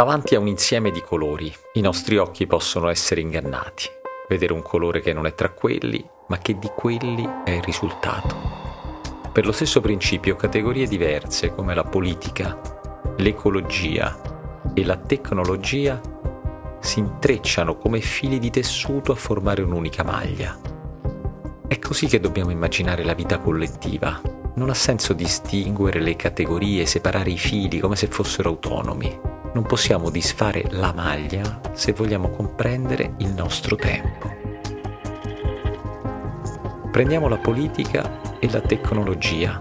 Davanti a un insieme di colori, i nostri occhi possono essere ingannati, vedere un colore che non è tra quelli, ma che di quelli è il risultato. Per lo stesso principio, categorie diverse come la politica, l'ecologia e la tecnologia si intrecciano come fili di tessuto a formare un'unica maglia. È così che dobbiamo immaginare la vita collettiva. Non ha senso distinguere le categorie, separare i fili come se fossero autonomi non possiamo disfare la maglia se vogliamo comprendere il nostro tempo. Prendiamo la politica e la tecnologia.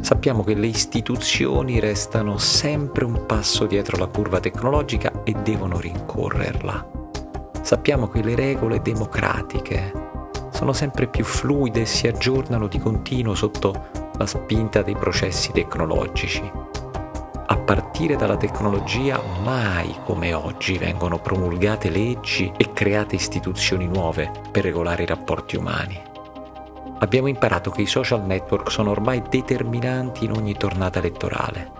Sappiamo che le istituzioni restano sempre un passo dietro la curva tecnologica e devono rincorrerla. Sappiamo che le regole democratiche sono sempre più fluide e si aggiornano di continuo sotto la spinta dei processi tecnologici a partire dalla tecnologia mai come oggi vengono promulgate leggi e create istituzioni nuove per regolare i rapporti umani. Abbiamo imparato che i social network sono ormai determinanti in ogni tornata elettorale.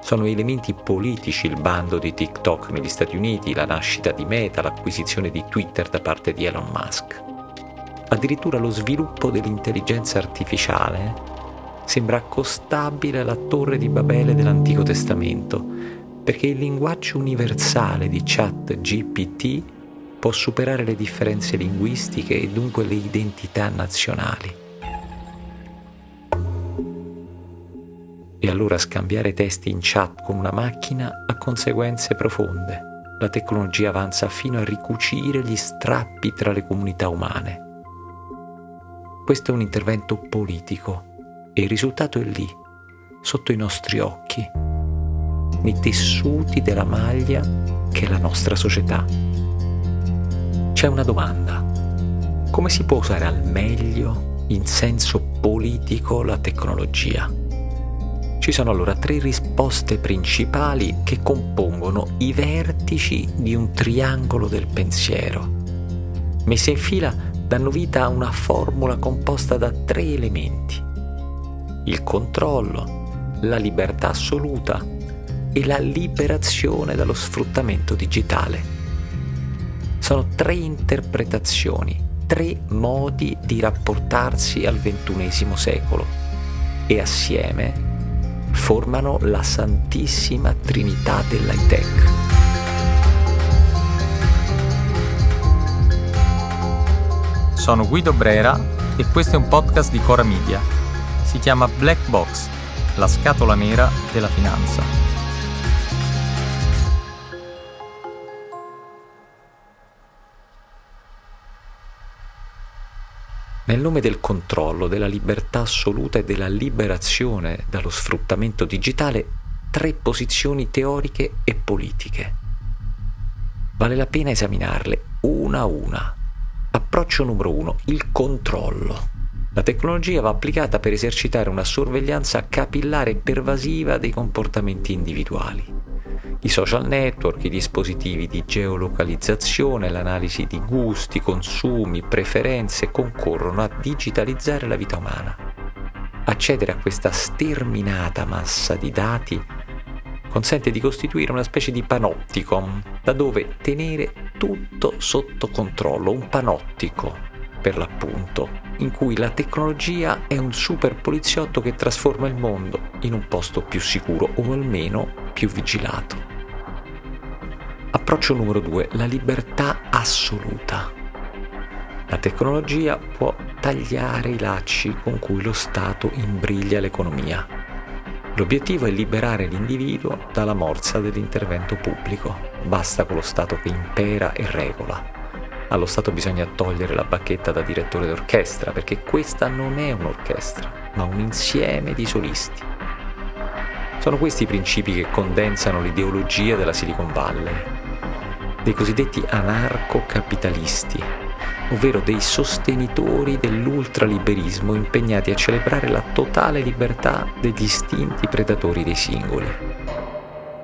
Sono elementi politici il bando di TikTok negli Stati Uniti, la nascita di Meta, l'acquisizione di Twitter da parte di Elon Musk. Addirittura lo sviluppo dell'intelligenza artificiale sembra accostabile alla torre di Babele dell'Antico Testamento, perché il linguaggio universale di chat GPT può superare le differenze linguistiche e dunque le identità nazionali. E allora scambiare testi in chat con una macchina ha conseguenze profonde. La tecnologia avanza fino a ricucire gli strappi tra le comunità umane. Questo è un intervento politico e il risultato è lì, sotto i nostri occhi, nei tessuti della maglia che è la nostra società. C'è una domanda. Come si può usare al meglio, in senso politico, la tecnologia? Ci sono allora tre risposte principali che compongono i vertici di un triangolo del pensiero. Messe in fila danno vita a una formula composta da tre elementi il controllo, la libertà assoluta e la liberazione dallo sfruttamento digitale. Sono tre interpretazioni, tre modi di rapportarsi al XXI secolo e assieme formano la Santissima Trinità dell'high tech. Sono Guido Brera e questo è un podcast di Cora Media si chiama Black Box, la scatola nera della finanza. Nel nome del controllo, della libertà assoluta e della liberazione dallo sfruttamento digitale, tre posizioni teoriche e politiche. Vale la pena esaminarle una a una. Approccio numero uno, il controllo. La tecnologia va applicata per esercitare una sorveglianza capillare e pervasiva dei comportamenti individuali. I social network, i dispositivi di geolocalizzazione, l'analisi di gusti, consumi, preferenze concorrono a digitalizzare la vita umana. Accedere a questa sterminata massa di dati consente di costituire una specie di panopticon da dove tenere tutto sotto controllo, un panottico per l'appunto, in cui la tecnologia è un super poliziotto che trasforma il mondo in un posto più sicuro o almeno più vigilato. Approccio numero due, la libertà assoluta. La tecnologia può tagliare i lacci con cui lo Stato imbriglia l'economia. L'obiettivo è liberare l'individuo dalla morsa dell'intervento pubblico. Basta con lo Stato che impera e regola allo Stato bisogna togliere la bacchetta da direttore d'orchestra, perché questa non è un'orchestra, ma un insieme di solisti. Sono questi i principi che condensano l'ideologia della Silicon Valley, dei cosiddetti anarco-capitalisti, ovvero dei sostenitori dell'ultraliberismo impegnati a celebrare la totale libertà degli istinti predatori dei singoli.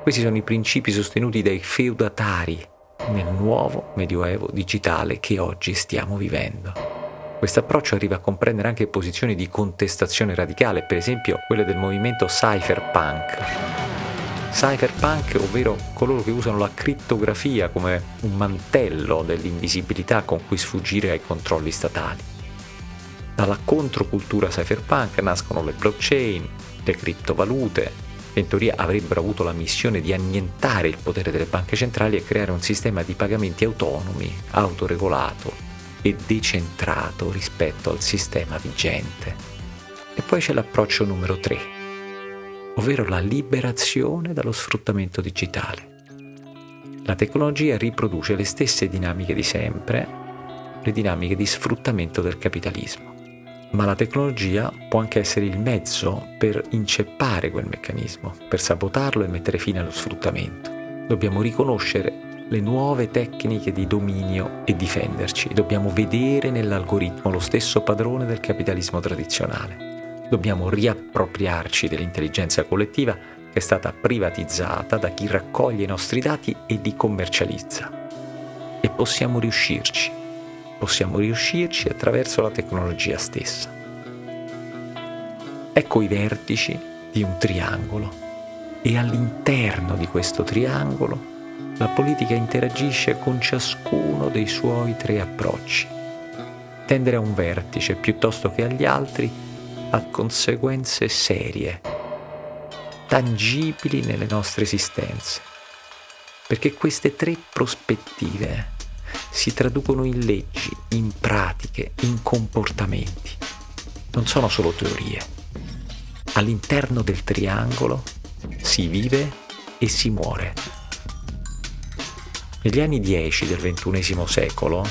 Questi sono i principi sostenuti dai feudatari nel nuovo medioevo digitale che oggi stiamo vivendo. Questo approccio arriva a comprendere anche posizioni di contestazione radicale, per esempio quelle del movimento cypherpunk. cypherpunk, ovvero coloro che usano la crittografia come un mantello dell'invisibilità con cui sfuggire ai controlli statali. Dalla controcultura cypherpunk nascono le blockchain, le criptovalute, che in teoria avrebbero avuto la missione di annientare il potere delle banche centrali e creare un sistema di pagamenti autonomi, autoregolato e decentrato rispetto al sistema vigente. E poi c'è l'approccio numero 3, ovvero la liberazione dallo sfruttamento digitale. La tecnologia riproduce le stesse dinamiche di sempre, le dinamiche di sfruttamento del capitalismo, ma la tecnologia può anche essere il mezzo per inceppare quel meccanismo, per sabotarlo e mettere fine allo sfruttamento. Dobbiamo riconoscere le nuove tecniche di dominio e difenderci, dobbiamo vedere nell'algoritmo lo stesso padrone del capitalismo tradizionale dobbiamo riappropriarci dell'intelligenza collettiva che è stata privatizzata da chi raccoglie i nostri dati e li commercializza. E possiamo riuscirci, possiamo riuscirci attraverso la tecnologia stessa. Ecco i vertici di un triangolo e all'interno di questo triangolo la politica interagisce con ciascuno dei suoi tre approcci. Tendere a un vertice piuttosto che agli altri ha conseguenze serie, tangibili nelle nostre esistenze, perché queste tre prospettive si traducono in leggi, in pratiche, in comportamenti. Non sono solo teorie. All'interno del triangolo si vive e si muore. Negli anni 10 del XXI secolo,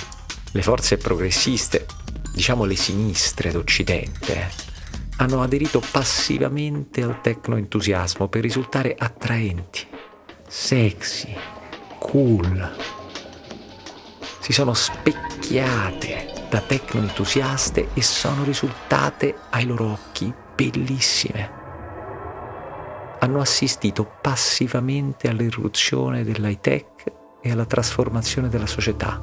le forze progressiste, diciamo le sinistre d'Occidente, hanno aderito passivamente al tecno-entusiasmo per risultare attraenti, sexy, cool. Si sono specchiate da tecno-entusiaste e sono risultate ai loro occhi bellissime. Hanno assistito passivamente all'irruzione dell'high tech e alla trasformazione della società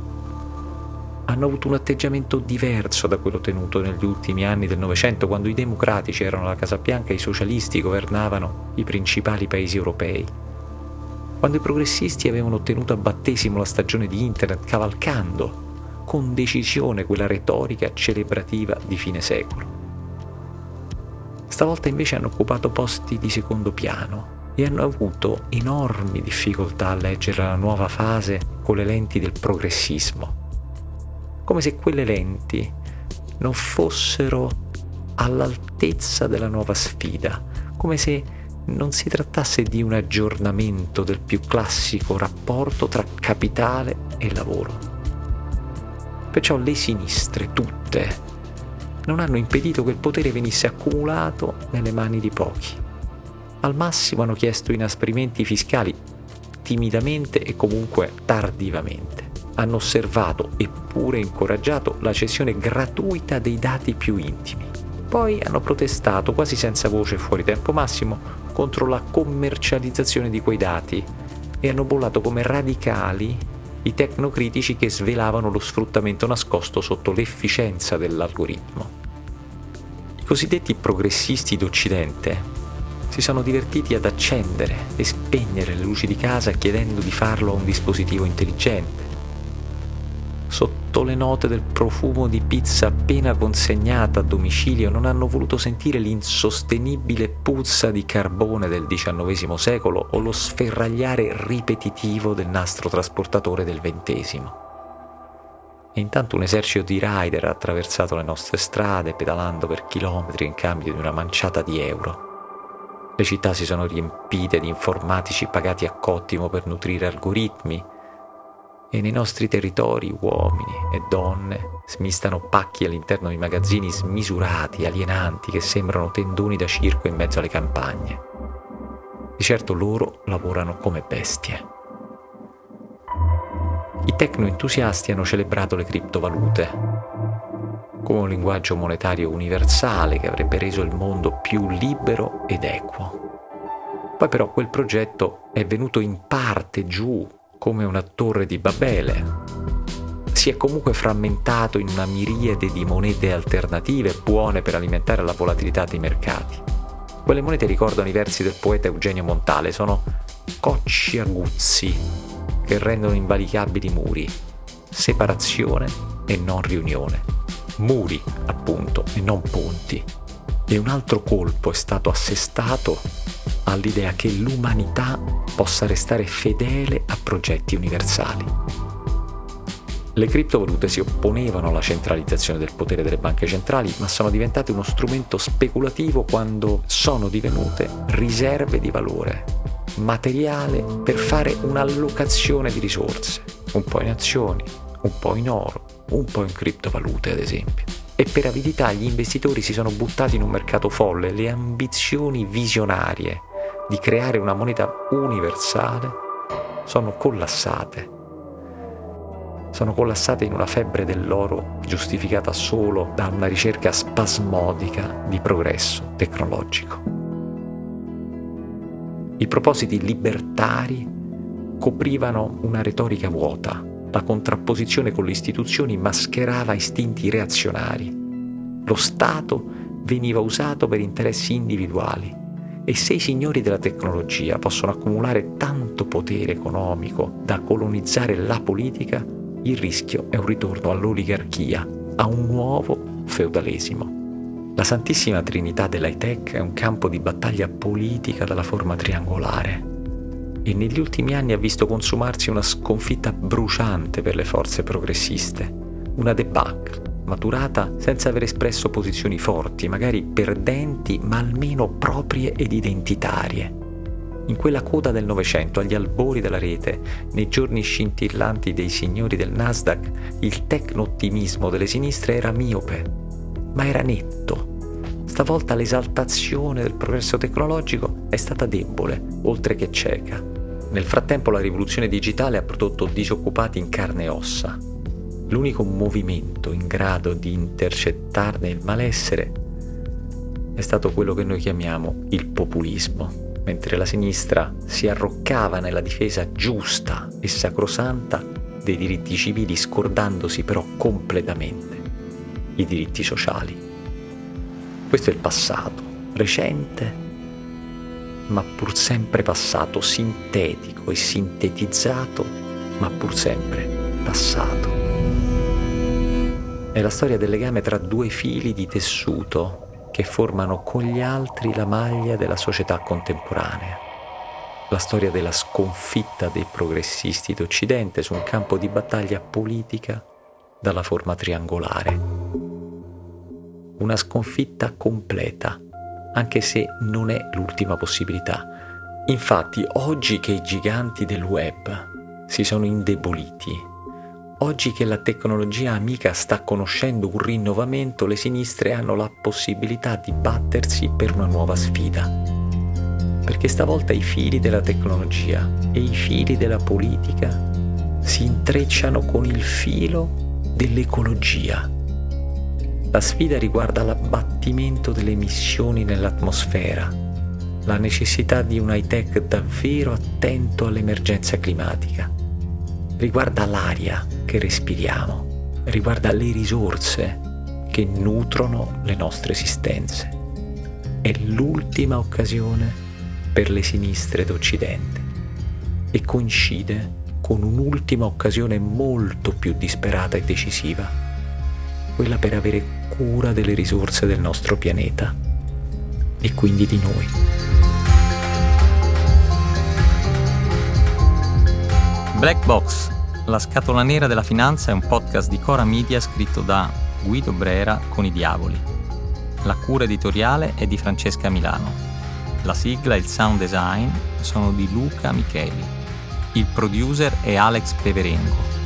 hanno avuto un atteggiamento diverso da quello tenuto negli ultimi anni del Novecento, quando i democratici erano la Casa Bianca e i socialisti governavano i principali paesi europei. Quando i progressisti avevano ottenuto a battesimo la stagione di Internet, cavalcando con decisione quella retorica celebrativa di fine secolo. Stavolta invece hanno occupato posti di secondo piano e hanno avuto enormi difficoltà a leggere la nuova fase con le lenti del progressismo come se quelle lenti non fossero all'altezza della nuova sfida, come se non si trattasse di un aggiornamento del più classico rapporto tra capitale e lavoro. Perciò le sinistre, tutte, non hanno impedito che il potere venisse accumulato nelle mani di pochi. Al massimo hanno chiesto inasprimenti fiscali, timidamente e comunque tardivamente hanno osservato e pure incoraggiato la cessione gratuita dei dati più intimi. Poi hanno protestato quasi senza voce fuori tempo massimo contro la commercializzazione di quei dati e hanno bollato come radicali i tecnocritici che svelavano lo sfruttamento nascosto sotto l'efficienza dell'algoritmo. I cosiddetti progressisti d'Occidente si sono divertiti ad accendere e spegnere le luci di casa chiedendo di farlo a un dispositivo intelligente sotto le note del profumo di pizza appena consegnata a domicilio, non hanno voluto sentire l'insostenibile puzza di carbone del XIX secolo o lo sferragliare ripetitivo del nastro trasportatore del XX. E intanto un esercito di rider ha attraversato le nostre strade pedalando per chilometri in cambio di una manciata di euro. Le città si sono riempite di informatici pagati a cottimo per nutrire algoritmi, e nei nostri territori uomini e donne smistano pacchi all'interno di magazzini smisurati, alienanti, che sembrano tendoni da circo in mezzo alle campagne. Di certo loro lavorano come bestie. I tecno-entusiasti hanno celebrato le criptovalute come un linguaggio monetario universale che avrebbe reso il mondo più libero ed equo. Poi però quel progetto è venuto in parte giù come una torre di Babele. Si è comunque frammentato in una miriade di monete alternative buone per alimentare la volatilità dei mercati. Quelle monete ricordano i versi del poeta Eugenio Montale, sono cocci aguzzi che rendono invalicabili muri, separazione e non riunione, muri appunto e non ponti. E un altro colpo è stato assestato all'idea che l'umanità possa restare fedele a progetti universali. Le criptovalute si opponevano alla centralizzazione del potere delle banche centrali, ma sono diventate uno strumento speculativo quando sono divenute riserve di valore materiale per fare un'allocazione di risorse, un po' in azioni, un po' in oro, un po' in criptovalute ad esempio. E per avidità gli investitori si sono buttati in un mercato folle, le ambizioni visionarie di creare una moneta universale sono collassate sono collassate in una febbre dell'oro giustificata solo da una ricerca spasmodica di progresso tecnologico. I propositi libertari coprivano una retorica vuota, la contrapposizione con le istituzioni mascherava istinti reazionari. Lo Stato veniva usato per interessi individuali e se i signori della tecnologia possono accumulare tanto potere economico da colonizzare la politica, il rischio è un ritorno all'oligarchia, a un nuovo feudalesimo. La Santissima Trinità dell'high tech è un campo di battaglia politica dalla forma triangolare e negli ultimi anni ha visto consumarsi una sconfitta bruciante per le forze progressiste, una debacle maturata senza aver espresso posizioni forti, magari perdenti, ma almeno proprie ed identitarie in quella coda del Novecento, agli albori della rete, nei giorni scintillanti dei signori del Nasdaq, il tecno-ottimismo delle sinistre era miope, ma era netto. Stavolta l'esaltazione del progresso tecnologico è stata debole, oltre che cieca. Nel frattempo la rivoluzione digitale ha prodotto disoccupati in carne e ossa. L'unico movimento in grado di intercettarne il malessere è stato quello che noi chiamiamo il populismo mentre la sinistra si arroccava nella difesa giusta e sacrosanta dei diritti civili, scordandosi però completamente i diritti sociali. Questo è il passato, recente, ma pur sempre passato, sintetico e sintetizzato, ma pur sempre passato. È la storia del legame tra due fili di tessuto che formano con gli altri la maglia della società contemporanea. La storia della sconfitta dei progressisti d'Occidente su un campo di battaglia politica dalla forma triangolare. Una sconfitta completa, anche se non è l'ultima possibilità. Infatti, oggi che i giganti del web si sono indeboliti Oggi che la tecnologia amica sta conoscendo un rinnovamento, le sinistre hanno la possibilità di battersi per una nuova sfida. Perché stavolta i fili della tecnologia e i fili della politica si intrecciano con il filo dell'ecologia. La sfida riguarda l'abbattimento delle emissioni nell'atmosfera, la necessità di un high-tech davvero attento all'emergenza climatica riguarda l'aria che respiriamo, riguarda le risorse che nutrono le nostre esistenze. È l'ultima occasione per le sinistre d'Occidente e coincide con un'ultima occasione molto più disperata e decisiva, quella per avere cura delle risorse del nostro pianeta e quindi di noi. Black Box, la scatola nera della finanza è un podcast di Cora Media scritto da Guido Brera con i Diavoli. La cura editoriale è di Francesca Milano. La sigla e il sound design sono di Luca Micheli. Il producer è Alex Peverengo.